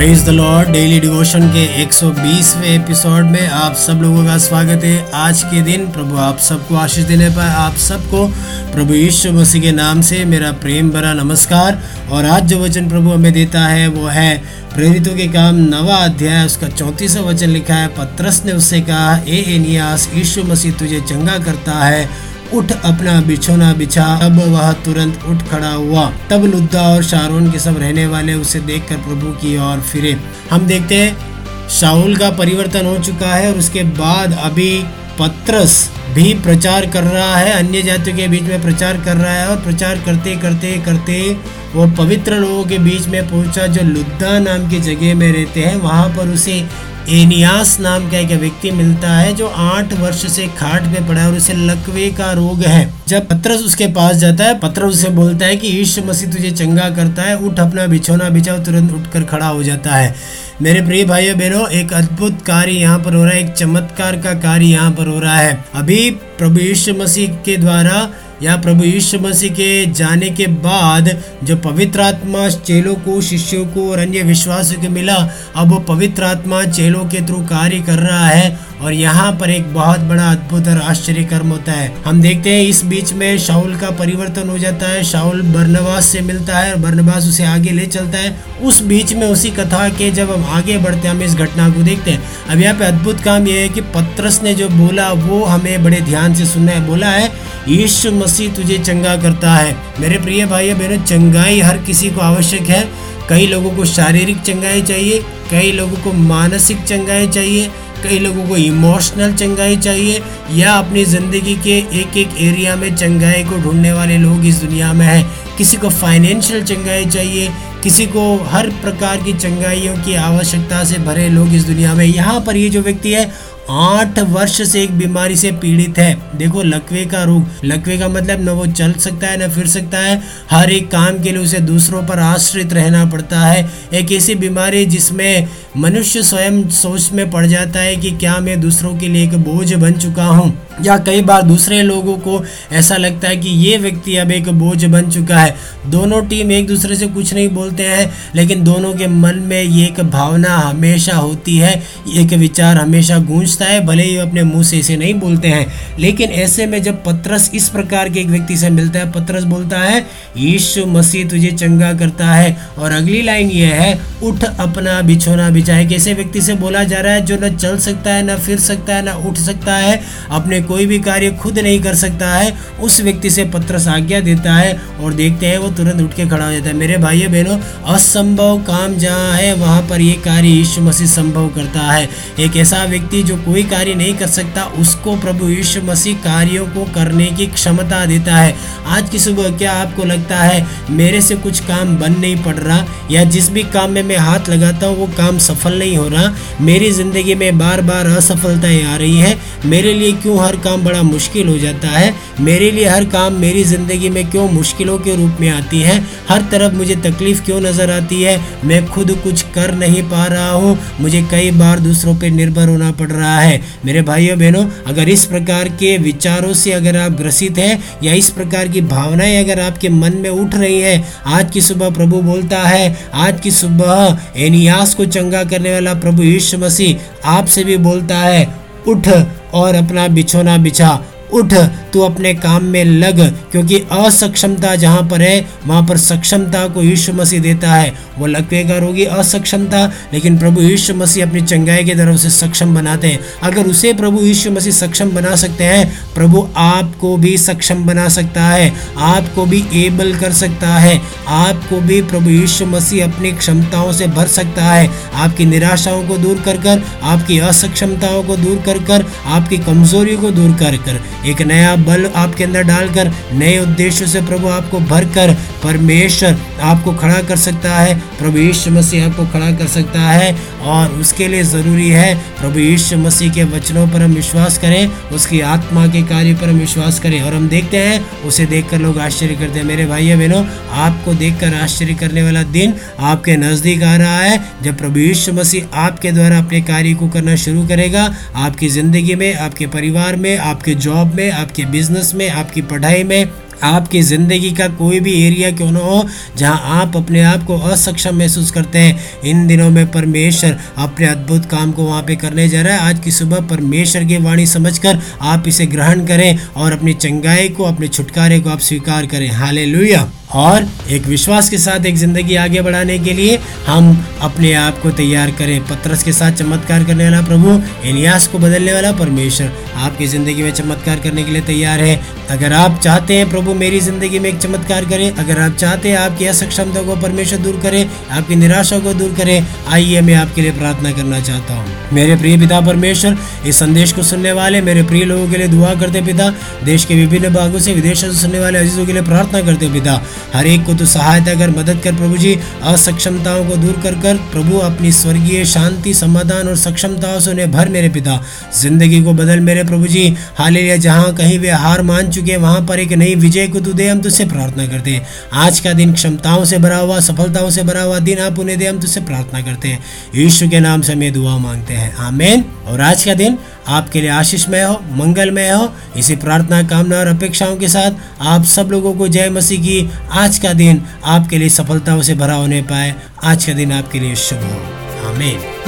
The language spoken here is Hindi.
Praise the Lord daily devotion के 120वें एपिसोड में आप सब लोगों का स्वागत है। आज के दिन प्रभु आप सबको आशीष देने पर आप सबको प्रभु यीशु मसीह के नाम से मेरा प्रेम भरा नमस्कार। और आज जो वचन प्रभु हमें देता है, वो है प्रेरितों के काम, नवा अध्याय, उसका चौंतीसवा वचन लिखा है, पत्रस ने उससे कहा, ए एनियास, यीशु मसीह तुझे चंगा करता है उठ अपना बिछोना बिछा। तब वह तुरंत उठ खड़ा हुआ। तब लुद्दा और शारोन के सब रहने वाले उसे देखकर प्रभु की ओर फिरे। हम देखते हैं शाहुल का परिवर्तन हो चुका है और उसके बाद अभी पत्रस भी प्रचार कर रहा है, अन्य जातियों के बीच में प्रचार कर रहा है और प्रचार करते करते करते वो पवित्र लोगों के बीच में पहुँचा जो लुद्दा नाम की जगह में रहते हैं। वहाँ पर उसे एनियास नाम का एक व्यक्ति मिलता है जो आठ वर्ष से खाट पे पड़ा है और उसे लकवे का रोग है। जब पत्रस उसके पास जाता है, पत्रस उसे बोलता है कि यीशु मसीह तुझे चंगा करता है, उठ अपना बिछोना बिछाओ, तुरंत उठकर खड़ा हो जाता है। मेरे प्रिय भाइयों, बहनों, एक अद्भुत कार्य यहाँ पर हो रहा है, एक चमत्कार का कार्य यहाँ पर हो रहा है। अभी प्रभु यीशु मसीह के द्वारा या प्रभु यीशु मसीह के जाने के बाद जो पवित्र आत्मा चेलों को, शिष्यों को और अन्य विश्वासियों को मिला, अब वो पवित्र आत्मा चेलों के थ्रू कार्य कर रहा है और यहाँ पर एक बहुत बड़ा अद्भुत और आश्चर्य कर्म होता है। हम देखते हैं इस बीच में शाउल का परिवर्तन हो जाता है शाउल बर्नवास से मिलता है और बर्नवास उसे आगे ले चलता है। उस बीच में उसी कथा के जब हम आगे बढ़ते हैं, हम इस घटना को देखते हैं। अब यहाँ पे अद्भुत काम यह है कि पत्रस ने जो बोला, वो हमें बड़े ध्यान से सुनना है बोला है। यीशु मसीह तुझे चंगा करता है। मेरे प्रिय भाई बहनों, चंगाई हर किसी को आवश्यक है। कई लोगों को शारीरिक चंगाई चाहिए, कई लोगों को मानसिक चंगाई चाहिए, कई लोगों को इमोशनल चंगाई चाहिए। या अपनी ज़िंदगी के एक एक एरिया में चंगाई को ढूँढने वाले लोग इस दुनिया में हैं। किसी को फाइनेंशियल चंगाई चाहिए, किसी को हर प्रकार की चंगाइयों की आवश्यकता से भरे लोग इस दुनिया में यहाँ पर ये जो व्यक्ति है आठ वर्ष से एक बीमारी से पीड़ित है। देखो, लकवे का रोग। लकवे का मतलब न वो चल सकता है, न फिर सकता है। हर एक काम के लिए उसे दूसरों पर आश्रित रहना पड़ता है। एक ऐसी बीमारी जिसमें मनुष्य स्वयं सोच में पड़ जाता है कि क्या मैं दूसरों के लिए एक बोझ बन चुका हूँ। या कई बार दूसरे लोगों को ऐसा लगता है कि ये व्यक्ति अब एक बोझ बन चुका है। दोनों टीम एक दूसरे से कुछ नहीं बोलते हैं, लेकिन दोनों के मन में ये एक भावना हमेशा होती है। एक विचार हमेशा गूंजता है, भले ही अपने मुँह से इसे नहीं बोलते हैं, लेकिन ऐसे में जब पत्रस इस प्रकार के एक व्यक्ति से मिलता है, पत्रस बोलता है, यीशु मसीह तुझे चंगा करता है। और अगली लाइन ये है, उठ अपना बिछोना बिछाए। कैसे व्यक्ति से बोला जा रहा है, जो न चल सकता है, न फिर सकता है, न उठ सकता है, अपने कोई भी कार्य खुद नहीं कर सकता है, उस व्यक्ति से पत्रस आज्ञा देता है और देखते हैं वो तुरंत उठ के खड़ा हो जाता है। मेरे भाई बहनों, असंभव काम जहाँ है, वहाँ पर ये कार्य यीशु मसीह संभव करता है। एक ऐसा व्यक्ति जो कोई कार्य नहीं कर सकता, उसको प्रभु यीशु मसीह कार्यों को करने की क्षमता देता है। आज की सुबह क्या आपको लगता है, मेरे से कुछ काम बन नहीं पड़ रहा, या जिस भी काम में मैं हाथ लगाता हूँ, वो काम सफल नहीं हो रहा? मेरी ज़िंदगी में बार बार असफलताएँ आ रही हैं। मेरे लिए क्यों हर काम बड़ा मुश्किल हो जाता है? मेरे लिए हर काम मेरी ज़िंदगी में क्यों मुश्किलों के रूप में आती है? हर तरफ़ मुझे तकलीफ़ क्यों नज़र आती है? मैं खुद कुछ कर नहीं पा रहा हूँ। मुझे कई बार दूसरों पर निर्भर होना पड़ रहा है मेरे भाइयों, बहनों, अगर इस प्रकार के विचारों से अगर आप ग्रसित हैं या इस प्रकार की भावनाएँ अगर आपके मन में उठ रही है, आज की सुबह प्रभु बोलता है, आज की सुबह एनियास को चंगा करने वाला प्रभु यीशु मसीह आपसे भी बोलता है, उठ और अपना बिछोना बिछा। उठ, तू अपने काम में लग, क्योंकि असक्षमता जहाँ पर है, वहाँ पर सक्षमता को यीशु मसीह देता है। वो का रोगी असक्षमता, लेकिन प्रभु यीशु मसीह अपनी चंगाई की तरफ़ से सक्षम बनाते हैं। अगर उसे प्रभु यीशु मसीह सक्षम बना सकते हैं, प्रभु आपको भी सक्षम बना सकता है, आपको भी एबल कर सकता है, आपको भी प्रभु यीशु मसीह अपनी क्षमताओं से भर सकता है। आपकी निराशाओं को दूर कर कर, आपकी असक्षमताओं को दूर कर कर, आपकी कमजोरियों को दूर कर कर। एक नया बल आपके अंदर डालकर, नए उद्देश्यों से प्रभु आपको भरकर, परमेश्वर आपको खड़ा कर सकता है, प्रभु यीशु मसीह आपको खड़ा कर सकता है, और उसके लिए ज़रूरी है, प्रभु यीशु मसीह के वचनों पर हम विश्वास करें, उसकी आत्मा के कार्य पर हम विश्वास करें, और हम देखते हैं, उसे देखकर लोग आश्चर्य करते हैं। मेरे भाइयों, बहनों, आपको देखकर आश्चर्य करने वाला दिन आपके नज़दीक आ रहा है, जब प्रभु यीशु मसीह आपके द्वारा अपने कार्य को करना शुरू करेगा, आपकी ज़िंदगी में, आपके परिवार में, आपके जॉब में, आपके बिज़नेस में, आपकी पढ़ाई में, आपकी ज़िंदगी का कोई भी एरिया क्यों ना हो, जहाँ आप अपने आप को असक्षम महसूस करते हैं, इन दिनों में परमेश्वर अपने अद्भुत काम को वहाँ पे करने जा रहा है। आज की सुबह परमेश्वर की वाणी समझकर आप इसे ग्रहण करें और अपनी चंगाई को, अपने छुटकारे को आप स्वीकार करें। हाले और एक विश्वास के साथ, एक ज़िंदगी आगे बढ़ाने के लिए हम अपने आप को तैयार करें। पत्रस के साथ चमत्कार करने वाला प्रभु इलियास को बदलने वाला परमेश्वर आपकी ज़िंदगी में चमत्कार करने के लिए तैयार है। अगर आप चाहते हैं प्रभु मेरी ज़िंदगी में एक चमत्कार करें, अगर आप चाहते हैं आपकी असक्षमता को परमेश्वर दूर करे, आपकी निराशा को दूर करे, आइए मैं आपके लिए प्रार्थना करना चाहता हूँ। मेरे प्रिय पिता परमेश्वर, इस संदेश को सुनने वाले मेरे प्रिय लोगों के लिए दुआ करते पिता। देश के विभिन्न भागों से विदेशों से सुनने वाले अजीजों के लिए प्रार्थना करते पिता। हर एक को तो सहायता कर, मदद कर, प्रभु जी। असक्षमताओं को दूर कर कर प्रभु अपनी स्वर्गीय शांति, समाधान और सक्षमताओं से उन्हें भर मेरे पिता। ज़िंदगी को बदल मेरे प्रभु जी। हाल ही जहाँ कहीं वे हार मान चुके हैं, वहाँ पर एक नई विजय को तू दे, हम तुझसे प्रार्थना करते हैं। आज का दिन क्षमताओं से भरा हुआ, सफलताओं से भरा हुआ दिन, आप उन्हें दे, हम तुझसे प्रार्थना करते हैं। ईश्वर के नाम से हमें दुआ मांगते हैं। आमेन। और आज का दिन आपके लिए आशीषमय हो मंगलमय हो, इसी प्रार्थना, कामना और अपेक्षाओं के साथ आप सब लोगों को जय मसीह की आज का दिन आपके लिए सफलताओं से भरा होने पाए। आज का दिन आपके लिए शुभ हो। आमीन।